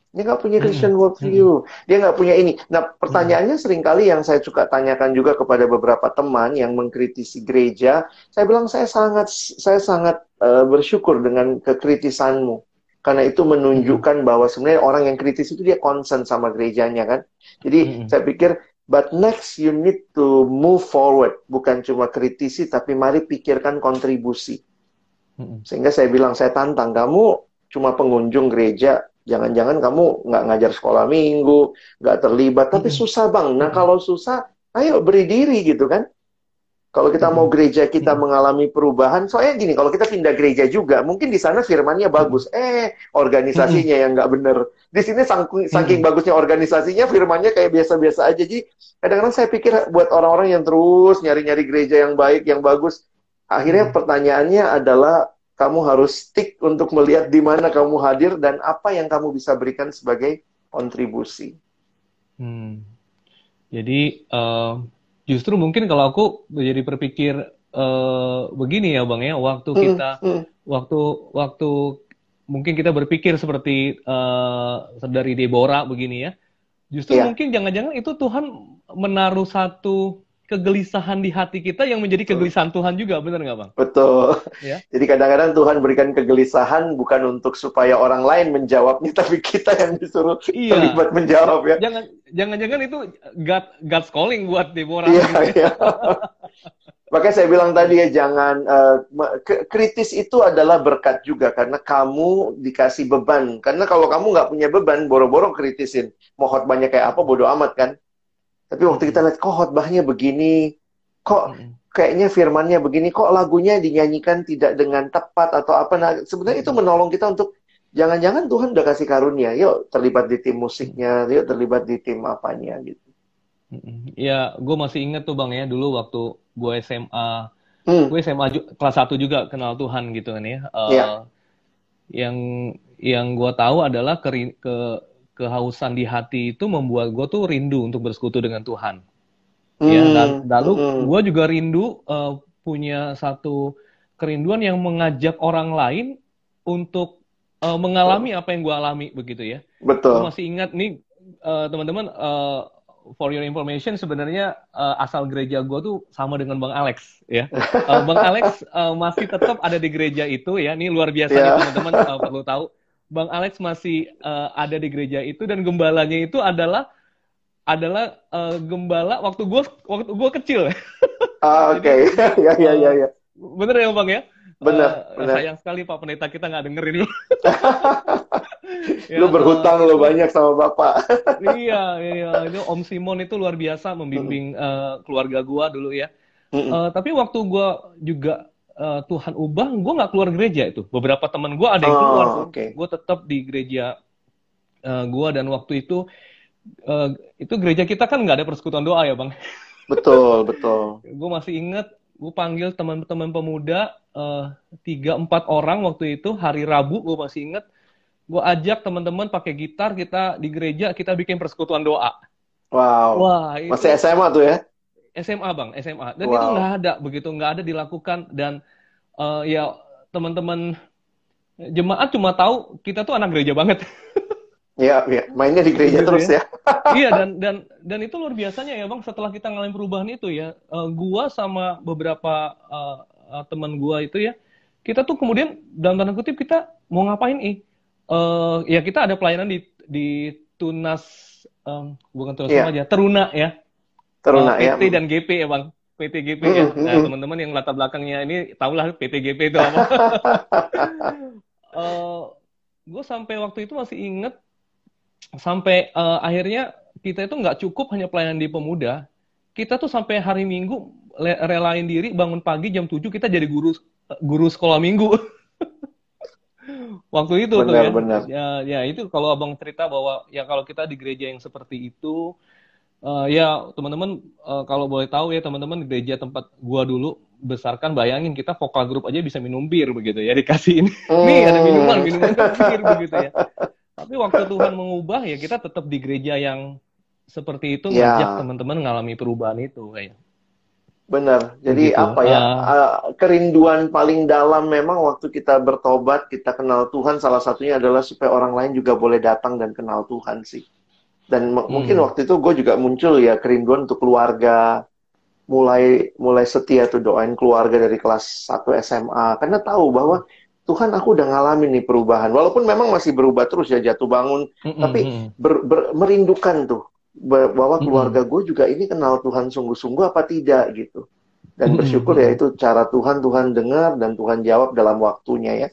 Dia nggak punya Christian worldview. Dia nggak punya ini. Nah, pertanyaannya sering kali yang saya suka tanyakan juga kepada beberapa teman yang mengkritisi gereja, saya bilang saya sangat saya sangat uh, bersyukur dengan kekritisanmu. Karena itu menunjukkan bahwa sebenarnya orang yang kritis itu dia concern sama gerejanya kan. Jadi saya pikir But next you need to move forward, bukan cuma kritisi, tapi mari pikirkan kontribusi. Sehingga saya bilang, saya tantang kamu cuma pengunjung gereja, jangan-jangan kamu nggak ngajar sekolah minggu, nggak terlibat, tapi susah bang. Nah kalau susah, ayo beri diri gitu kan. Kalau kita mau gereja kita mengalami perubahan, soalnya gini, kalau kita pindah gereja juga, mungkin di sana firmannya bagus, eh organisasinya yang nggak bener. Di sini saking, saking bagusnya organisasinya, firmannya kayak biasa-biasa aja. Jadi kadang-kadang saya pikir buat orang-orang yang terus nyari-nyari gereja yang baik, yang bagus, akhirnya pertanyaannya adalah kamu harus stick untuk melihat di mana kamu hadir dan apa yang kamu bisa berikan sebagai kontribusi. Hmm. Jadi uh, justru mungkin kalau aku jadi berpikir uh, begini ya bang ya waktu hmm, kita hmm. waktu waktu mungkin kita berpikir seperti uh, dari Deborah begini ya justru yeah. mungkin jangan-jangan itu Tuhan menaruh satu kegelisahan di hati kita yang menjadi kegelisahan Tuhan juga, benar nggak bang? Betul. Ya? Jadi kadang-kadang Tuhan berikan kegelisahan bukan untuk supaya orang lain menjawabnya, (laughs) tapi kita yang disuruh iya. terlibat menjawab ya. Jangan, jangan-jangan itu God, God's calling buat Deborah. Iya, gitu ya. iya. (laughs) Makanya saya bilang tadi ya jangan uh, kritis itu adalah berkat juga karena kamu dikasih beban. Karena kalau kamu nggak punya beban, boro-boro kritisin. Mau banyak kayak apa, bodoh amat kan. Tapi waktu kita lihat kok khotbahnya begini, kok kayaknya firmannya begini, kok lagunya dinyanyikan tidak dengan tepat atau apa. Nah, sebenarnya itu menolong kita untuk jangan-jangan Tuhan udah kasih karunia, yuk terlibat di tim musiknya, yuk terlibat di tim apanya gitu. Ya, gue masih inget tuh bang ya dulu waktu gue SMA, hmm. gue SMA kelas 1 juga kenal Tuhan gitu kan ya. Uh, ya. Yang yang gue tahu adalah ke, ke kehausan di hati itu membuat gue tuh rindu untuk bersekutu dengan Tuhan. Ya, hmm. Ya, dan lalu hmm. gue juga rindu uh, punya satu kerinduan yang mengajak orang lain untuk uh, mengalami apa yang gue alami begitu ya. Betul. Gue masih ingat nih uh, teman-teman uh, for your information sebenarnya uh, asal gereja gue tuh sama dengan Bang Alex ya. Uh, Bang Alex uh, masih tetap ada di gereja itu ya. Ini luar biasa yeah. teman-teman uh, perlu tahu. Bang Alex masih uh, ada di gereja itu dan gembalanya itu adalah adalah uh, gembala waktu gue waktu gue kecil. (laughs) Ah, oke. Okay. (laughs) ya ya ya ya. Bener ya Bang ya? Bener, uh, bener. Sayang sekali Pak Pendeta kita nggak dengerin lu. (laughs) ya, lu berhutang uh, lu banyak sama Bapak. iya, iya. Itu Om Simon itu luar biasa membimbing uh, keluarga gua dulu ya. Uh, tapi waktu gua juga uh, Tuhan ubah, gue nggak keluar gereja itu. Beberapa teman gue ada yang keluar, oh, okay. gue tetap di gereja uh, eh, gue dan waktu itu uh, itu gereja kita kan nggak ada persekutuan doa ya bang. Betul betul. (laughs) gue masih ingat gue panggil teman-teman pemuda tiga uh, empat orang waktu itu hari Rabu gue masih ingat gue ajak teman-teman pakai gitar kita di gereja kita bikin persekutuan doa. Wow. Wah, itu, masih SMA tuh ya? SMA bang, SMA. Dan wow. itu nggak ada begitu, nggak ada dilakukan dan uh, ya teman-teman jemaat cuma tahu kita tuh anak gereja banget. Iya, (laughs) ya. mainnya di gereja gitu terus ya. ya. (laughs) iya dan dan (laughs) dan itu luar biasanya ya bang. Setelah kita ngalamin perubahan itu ya, uh, gua sama beberapa uh, uh, teman gua itu ya, kita tuh kemudian dalam tanda kutip kita mau ngapain ih? Uh, ya kita ada pelayanan di di Tunas, um, bukan Tunas yeah. aja, Teruna ya. Teruna, uh, PT ya. dan GP ya bang. PT GP ya. Nah teman-teman yang latar belakangnya ini tahulah PT GP itu apa. uh, (laughs) eh, gue sampai waktu itu masih inget sampai uh, akhirnya kita itu nggak cukup hanya pelayanan di pemuda. Kita tuh sampai hari Minggu relain diri bangun pagi jam 7 kita jadi guru guru sekolah minggu. (laughs) waktu itu benar, tuh ya. Benar. ya ya itu kalau abang cerita bahwa ya kalau kita di gereja yang seperti itu uh, ya teman-teman uh, kalau boleh tahu ya teman-teman gereja tempat gua dulu besarkan bayangin kita vokal grup aja bisa minum bir begitu ya dikasih ini hmm. (laughs) nih ada minuman minuman bir begitu ya tapi waktu Tuhan mengubah ya kita tetap di gereja yang seperti itu ya. ngajak teman-teman mengalami perubahan itu kayak Benar. Jadi Begitu. apa ya? Uh, uh, kerinduan paling dalam memang waktu kita bertobat, kita kenal Tuhan, salah satunya adalah supaya orang lain juga boleh datang dan kenal Tuhan sih. Dan hmm. mungkin waktu itu gue juga muncul ya kerinduan untuk keluarga, mulai mulai setia tuh doain keluarga dari kelas 1 SMA karena tahu bahwa Tuhan aku udah ngalamin nih perubahan walaupun memang masih berubah terus ya jatuh bangun mm -hmm. tapi ber, ber, merindukan tuh bahwa keluarga gue juga ini kenal Tuhan sungguh-sungguh apa tidak gitu dan bersyukur ya itu cara Tuhan Tuhan dengar dan Tuhan jawab dalam waktunya ya.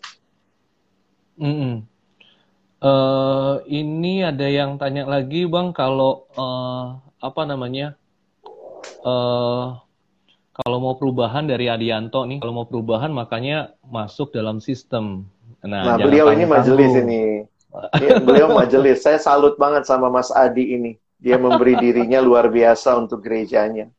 Mm -hmm. Uh, ini ada yang tanya lagi bang kalau uh, apa namanya uh, kalau mau perubahan dari Adianto nih kalau mau perubahan makanya masuk dalam sistem. Nah, nah beliau ini majelis ini. Ya, beliau majelis. Saya salut banget sama Mas Adi ini. Dia memberi dirinya luar biasa untuk gerejanya.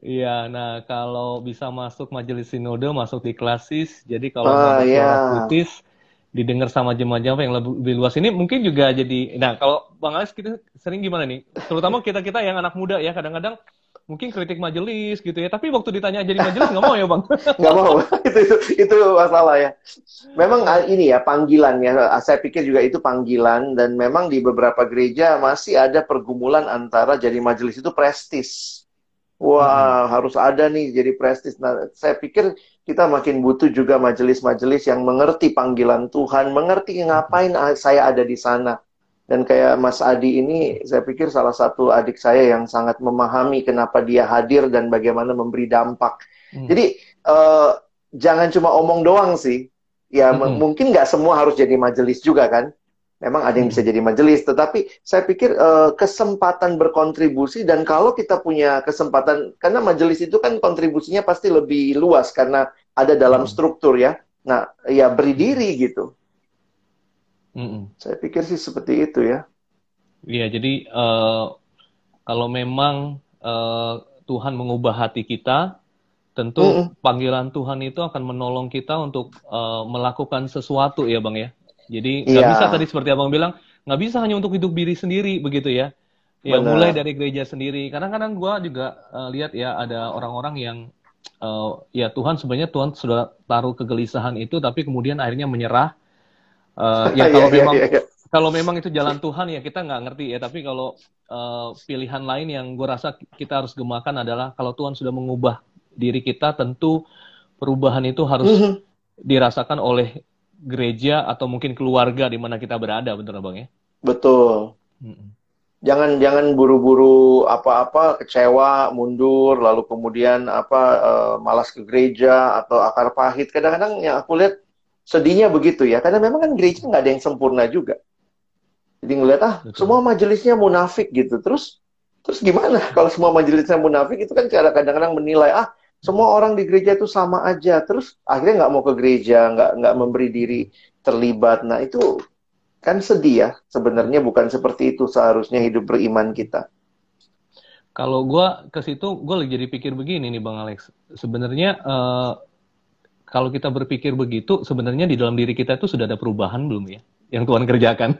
Iya, nah kalau bisa masuk majelis sinode, masuk di klasis. Jadi kalau ah, ya. putis, didengar sama jemaah-jemaah yang lebih, luas ini mungkin juga jadi. Nah kalau Bang Alex kita sering gimana nih? Terutama kita kita yang anak muda ya, kadang-kadang mungkin kritik majelis gitu ya. Tapi waktu ditanya jadi majelis nggak mau ya bang? (laughs) Nggak mau. itu, (laughs) itu itu masalah ya. Memang ah, ini ya panggilan ya. Saya pikir juga itu panggilan dan memang di beberapa gereja masih ada pergumulan antara jadi majelis itu prestis. Wah hmm. harus ada nih jadi prestis. Nah saya pikir kita makin butuh juga majelis-majelis yang mengerti panggilan Tuhan, mengerti ngapain saya ada di sana dan kayak Mas Adi ini, saya pikir salah satu adik saya yang sangat memahami kenapa dia hadir dan bagaimana memberi dampak. Hmm. Jadi uh, jangan cuma omong doang sih. Ya hmm. mungkin nggak semua harus jadi majelis juga kan. Memang ada yang bisa hmm. jadi majelis, tetapi saya pikir uh, kesempatan berkontribusi dan kalau kita punya kesempatan, karena majelis itu kan kontribusinya pasti lebih luas karena ada dalam hmm. struktur ya. Nah, ya beri diri gitu Mm-mm. Saya pikir sih seperti itu ya. Iya, jadi uh, kalau memang uh, Tuhan mengubah hati kita, tentu Mm-mm. panggilan Tuhan itu akan menolong kita untuk uh, melakukan sesuatu ya, bang ya. Jadi nggak yeah. bisa tadi seperti abang bilang, nggak bisa hanya untuk hidup diri sendiri begitu ya. Ya Benar. mulai dari gereja sendiri. Kadang-kadang gue juga uh, lihat ya ada orang-orang yang uh, ya Tuhan sebenarnya Tuhan sudah taruh kegelisahan itu, tapi kemudian akhirnya menyerah Uh, ya (laughs) kalau yeah, memang yeah, yeah. kalau memang itu jalan Tuhan ya kita nggak ngerti ya. Tapi kalau uh, pilihan lain yang gue rasa kita harus gemakan adalah kalau Tuhan sudah mengubah diri kita, tentu perubahan itu harus mm -hmm. dirasakan oleh gereja atau mungkin keluarga di mana kita berada, betul bang ya? Betul. Mm -hmm. Jangan jangan buru-buru apa-apa kecewa mundur lalu kemudian apa uh, malas ke gereja atau akar pahit kadang-kadang yang aku lihat sedihnya begitu ya karena memang kan gereja nggak ada yang sempurna juga jadi ngeliat ah Betul. semua majelisnya munafik gitu terus terus gimana (laughs) kalau semua majelisnya munafik itu kan cara kadang-kadang menilai ah semua orang di gereja itu sama aja terus akhirnya nggak mau ke gereja nggak nggak memberi diri terlibat nah itu kan sedih ya sebenarnya bukan seperti itu seharusnya hidup beriman kita kalau gue ke situ gue lagi jadi pikir begini nih bang Alex sebenarnya uh, kalau kita berpikir begitu, sebenarnya di dalam diri kita itu sudah ada perubahan belum ya? Yang Tuhan kerjakan.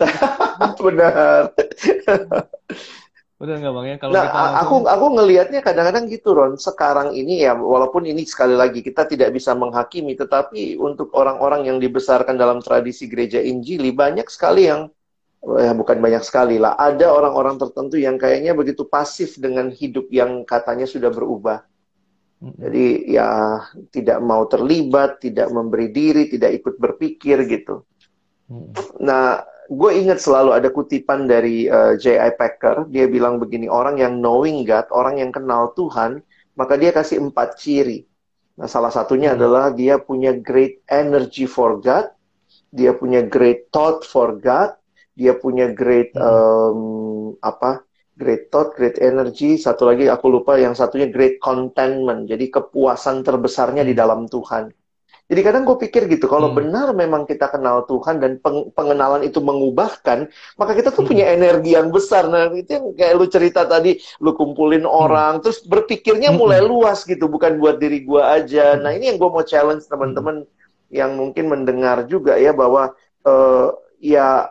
(laughs) Benar. (laughs) Benar nggak bang ya? Kalau nah, kita aku aku ngelihatnya kadang-kadang gitu Ron. Sekarang ini ya, walaupun ini sekali lagi kita tidak bisa menghakimi, tetapi untuk orang-orang yang dibesarkan dalam tradisi gereja Injili banyak sekali yang ya bukan banyak sekali lah. Ada orang-orang tertentu yang kayaknya begitu pasif dengan hidup yang katanya sudah berubah. Jadi ya tidak mau terlibat, tidak memberi diri, tidak ikut berpikir gitu. Nah, gue ingat selalu ada kutipan dari uh, eh, J.I. Packer. Dia bilang begini, orang yang knowing God, orang yang kenal Tuhan, maka dia kasih empat ciri. Nah, salah satunya hmm. adalah dia punya great energy for God, dia punya great thought for God, dia punya great um, apa great thought, great energy. Satu lagi aku lupa yang satunya great contentment. Jadi kepuasan terbesarnya di dalam Tuhan. Jadi kadang gue pikir gitu, kalau hmm. benar memang kita kenal Tuhan dan peng pengenalan itu mengubahkan, maka kita tuh hmm. punya energi yang besar. Nah itu yang kayak lu cerita tadi, lu kumpulin hmm. orang, terus berpikirnya hmm. mulai luas gitu, bukan buat diri gue aja. Hmm. Nah ini yang gue mau challenge teman-teman hmm. yang mungkin mendengar juga ya bahwa uh, ya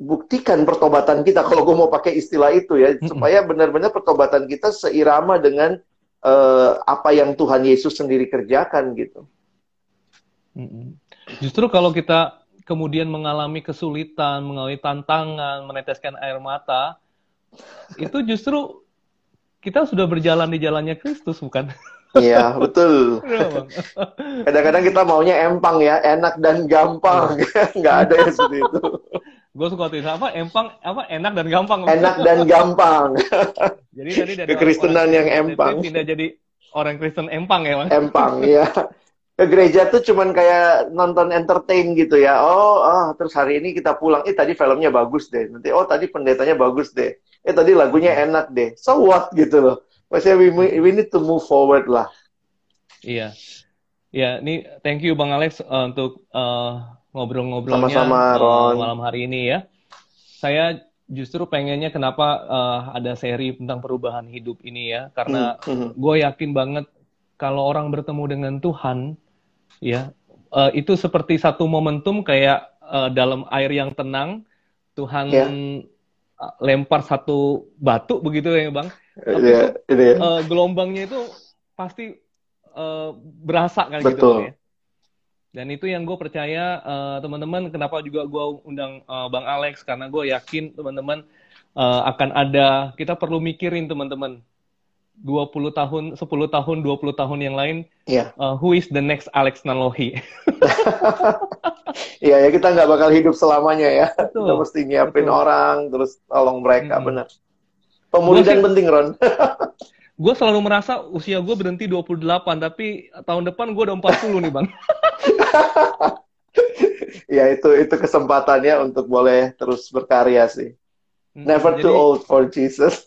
buktikan pertobatan kita kalau gue mau pakai istilah itu ya supaya benar-benar pertobatan kita seirama dengan uh, apa yang Tuhan Yesus sendiri kerjakan gitu. Justru kalau kita kemudian mengalami kesulitan, mengalami tantangan, meneteskan air mata, itu justru kita sudah berjalan di jalannya Kristus, bukan? Iya, (laughs) betul. Iya, (laughs) Kadang-kadang kita maunya empang ya, enak dan gampang. Iya. (laughs) Nggak ada yang seperti itu. Gue suka tuh apa empang apa enak dan gampang. Enak dan gampang. jadi tadi dari kekristenan yang empang. Pindah jadi orang Kristen empang ya, Mas? Empang, iya. Ke gereja tuh cuman kayak nonton entertain gitu ya. Oh, oh, terus hari ini kita pulang. Eh, tadi filmnya bagus deh. Nanti, oh, tadi pendetanya bagus deh. Eh, tadi lagunya enak deh. So what gitu loh Maksudnya we, we need to move forward lah. Iya. Ya, ini thank you Bang Alex uh, untuk uh, ngobrol-ngobrolnya Sama-sama, uh, malam hari ini ya. Saya justru pengennya kenapa uh, ada seri tentang perubahan hidup ini ya, karena mm -hmm. gue yakin banget kalau orang bertemu dengan Tuhan, ya uh, itu seperti satu momentum kayak uh, dalam air yang tenang, Tuhan yeah. lempar satu batu begitu ya bang, tapi yeah, itu, yeah. Uh, gelombangnya itu pasti uh, berasa kan gitu, Betul. gitu ya. Dan itu yang gue percaya uh, teman-teman kenapa juga gue undang uh, Bang Alex karena gue yakin teman-teman uh, akan ada kita perlu mikirin teman-teman 20 tahun, 10 tahun, 20 tahun yang lain, yeah. uh, who is the next Alex Nalohi? (laughs) Iya ya kita nggak bakal hidup selamanya ya. Betul. Kita mesti nyiapin Betul. orang, terus tolong mereka, hmm. benar. Pemulihan penting, Ron. (laughs) gue selalu merasa usia gue berhenti 28, tapi tahun depan gue udah 40 nih, Bang. (laughs) ya, itu itu kesempatannya untuk boleh terus berkarya sih. Hmm, Never Jadi, too old for Jesus.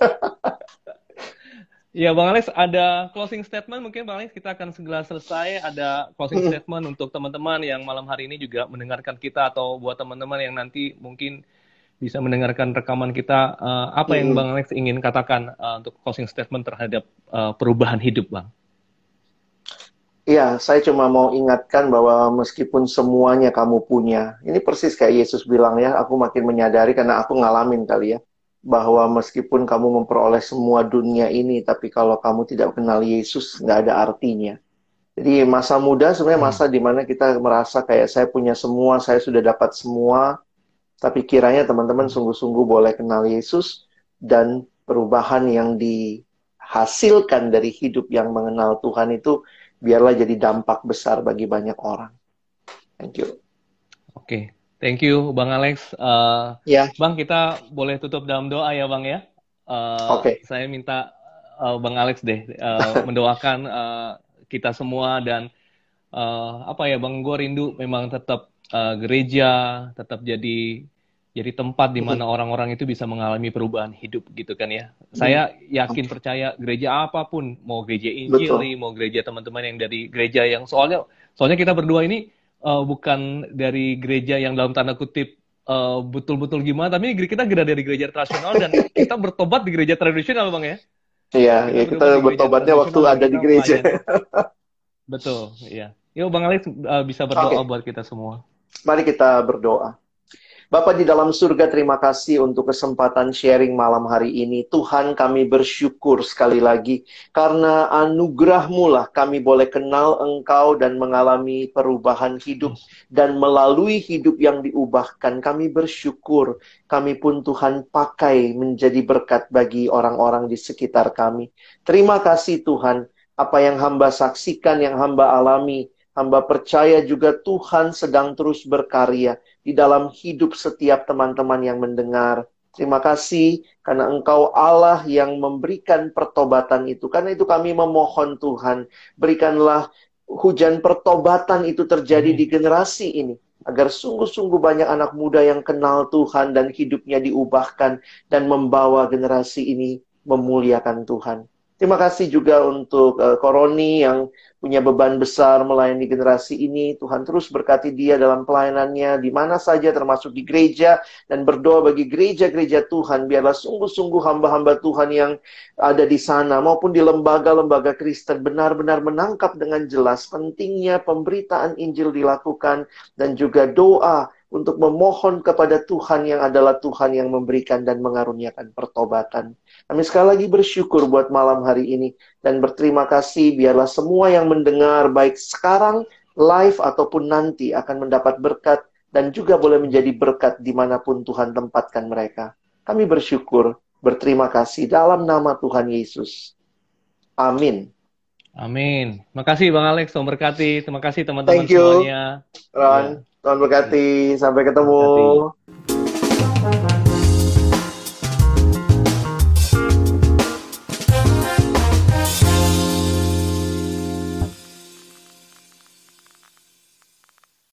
Ya, Bang Alex, ada closing statement mungkin Bang Alex kita akan segera selesai. Ada closing hmm. statement untuk teman-teman yang malam hari ini juga mendengarkan kita atau buat teman-teman yang nanti mungkin bisa mendengarkan rekaman kita. Uh, apa yang hmm. Bang Alex ingin katakan uh, untuk closing statement terhadap uh, perubahan hidup, Bang? Iya, saya cuma mau ingatkan bahwa meskipun semuanya kamu punya, ini persis kayak Yesus bilang ya, aku makin menyadari karena aku ngalamin kali ya, bahwa meskipun kamu memperoleh semua dunia ini, tapi kalau kamu tidak kenal Yesus, nggak ada artinya. Jadi masa muda sebenarnya hmm. masa hmm. di mana kita merasa kayak saya punya semua, saya sudah dapat semua, tapi kiranya teman-teman sungguh-sungguh boleh kenal Yesus dan perubahan yang dihasilkan dari hidup yang mengenal Tuhan itu biarlah jadi dampak besar bagi banyak orang. Thank you. Oke, okay. Thank you Bang Alex. Uh, ya. Bang, kita boleh tutup dalam doa ya Bang ya. Uh, Oke. Okay. Saya minta uh, Bang Alex deh uh, (laughs) mendoakan uh, kita semua dan uh, apa ya Bang, gue rindu memang tetap uh, gereja tetap jadi jadi tempat di mana orang-orang itu bisa mengalami perubahan hidup gitu kan ya. Saya yakin percaya gereja apa pun, mau gereja Injil nih, mau gereja teman-teman yang dari gereja yang soalnya soalnya kita berdua ini uh, bukan dari gereja yang dalam tanda kutip uh, betul-betul gimana, tapi kita gereja dari gereja tradisional dan (laughs) kita bertobat di gereja tradisional bang ya. Iya, kita, ya, kita bertobatnya waktu ada di gereja. (laughs) Betul, iya. Yuk Bang Alex uh, bisa berdoa okay. buat kita semua. Mari kita berdoa. Bapak di dalam surga, terima kasih untuk kesempatan sharing malam hari ini. Tuhan kami bersyukur sekali lagi karena anugerahmu lah kami boleh kenal Engkau dan mengalami perubahan hidup dan melalui hidup yang diubahkan. Kami bersyukur kami pun Tuhan pakai menjadi berkat bagi orang-orang di sekitar kami. Terima kasih Tuhan apa yang hamba saksikan, yang hamba alami. Hamba percaya juga Tuhan sedang terus berkarya di dalam hidup setiap teman-teman yang mendengar. Terima kasih karena Engkau Allah yang memberikan pertobatan itu. Karena itu kami memohon Tuhan, berikanlah hujan pertobatan itu terjadi di generasi ini. Agar sungguh-sungguh banyak anak muda yang kenal Tuhan dan hidupnya diubahkan dan membawa generasi ini memuliakan Tuhan. Terima kasih juga untuk uh, Koroni yang punya beban besar melayani generasi ini. Tuhan terus berkati dia dalam pelayanannya di mana saja termasuk di gereja dan berdoa bagi gereja-gereja Tuhan. Biarlah sungguh-sungguh hamba-hamba Tuhan yang ada di sana maupun di lembaga-lembaga Kristen benar-benar menangkap dengan jelas pentingnya pemberitaan Injil dilakukan dan juga doa untuk memohon kepada Tuhan yang adalah Tuhan yang memberikan dan mengaruniakan pertobatan. Kami sekali lagi bersyukur buat malam hari ini dan berterima kasih biarlah semua yang mendengar baik sekarang, live ataupun nanti akan mendapat berkat dan juga boleh menjadi berkat di mana pun Tuhan tempatkan mereka. Kami bersyukur, berterima kasih dalam nama Tuhan Yesus. Amin. Amin. Makasih Bang Alex, Tuhan berkati. Terima kasih teman-teman semuanya. Ron. Ya. Tuhan berkati. Sampai ketemu. Berkati.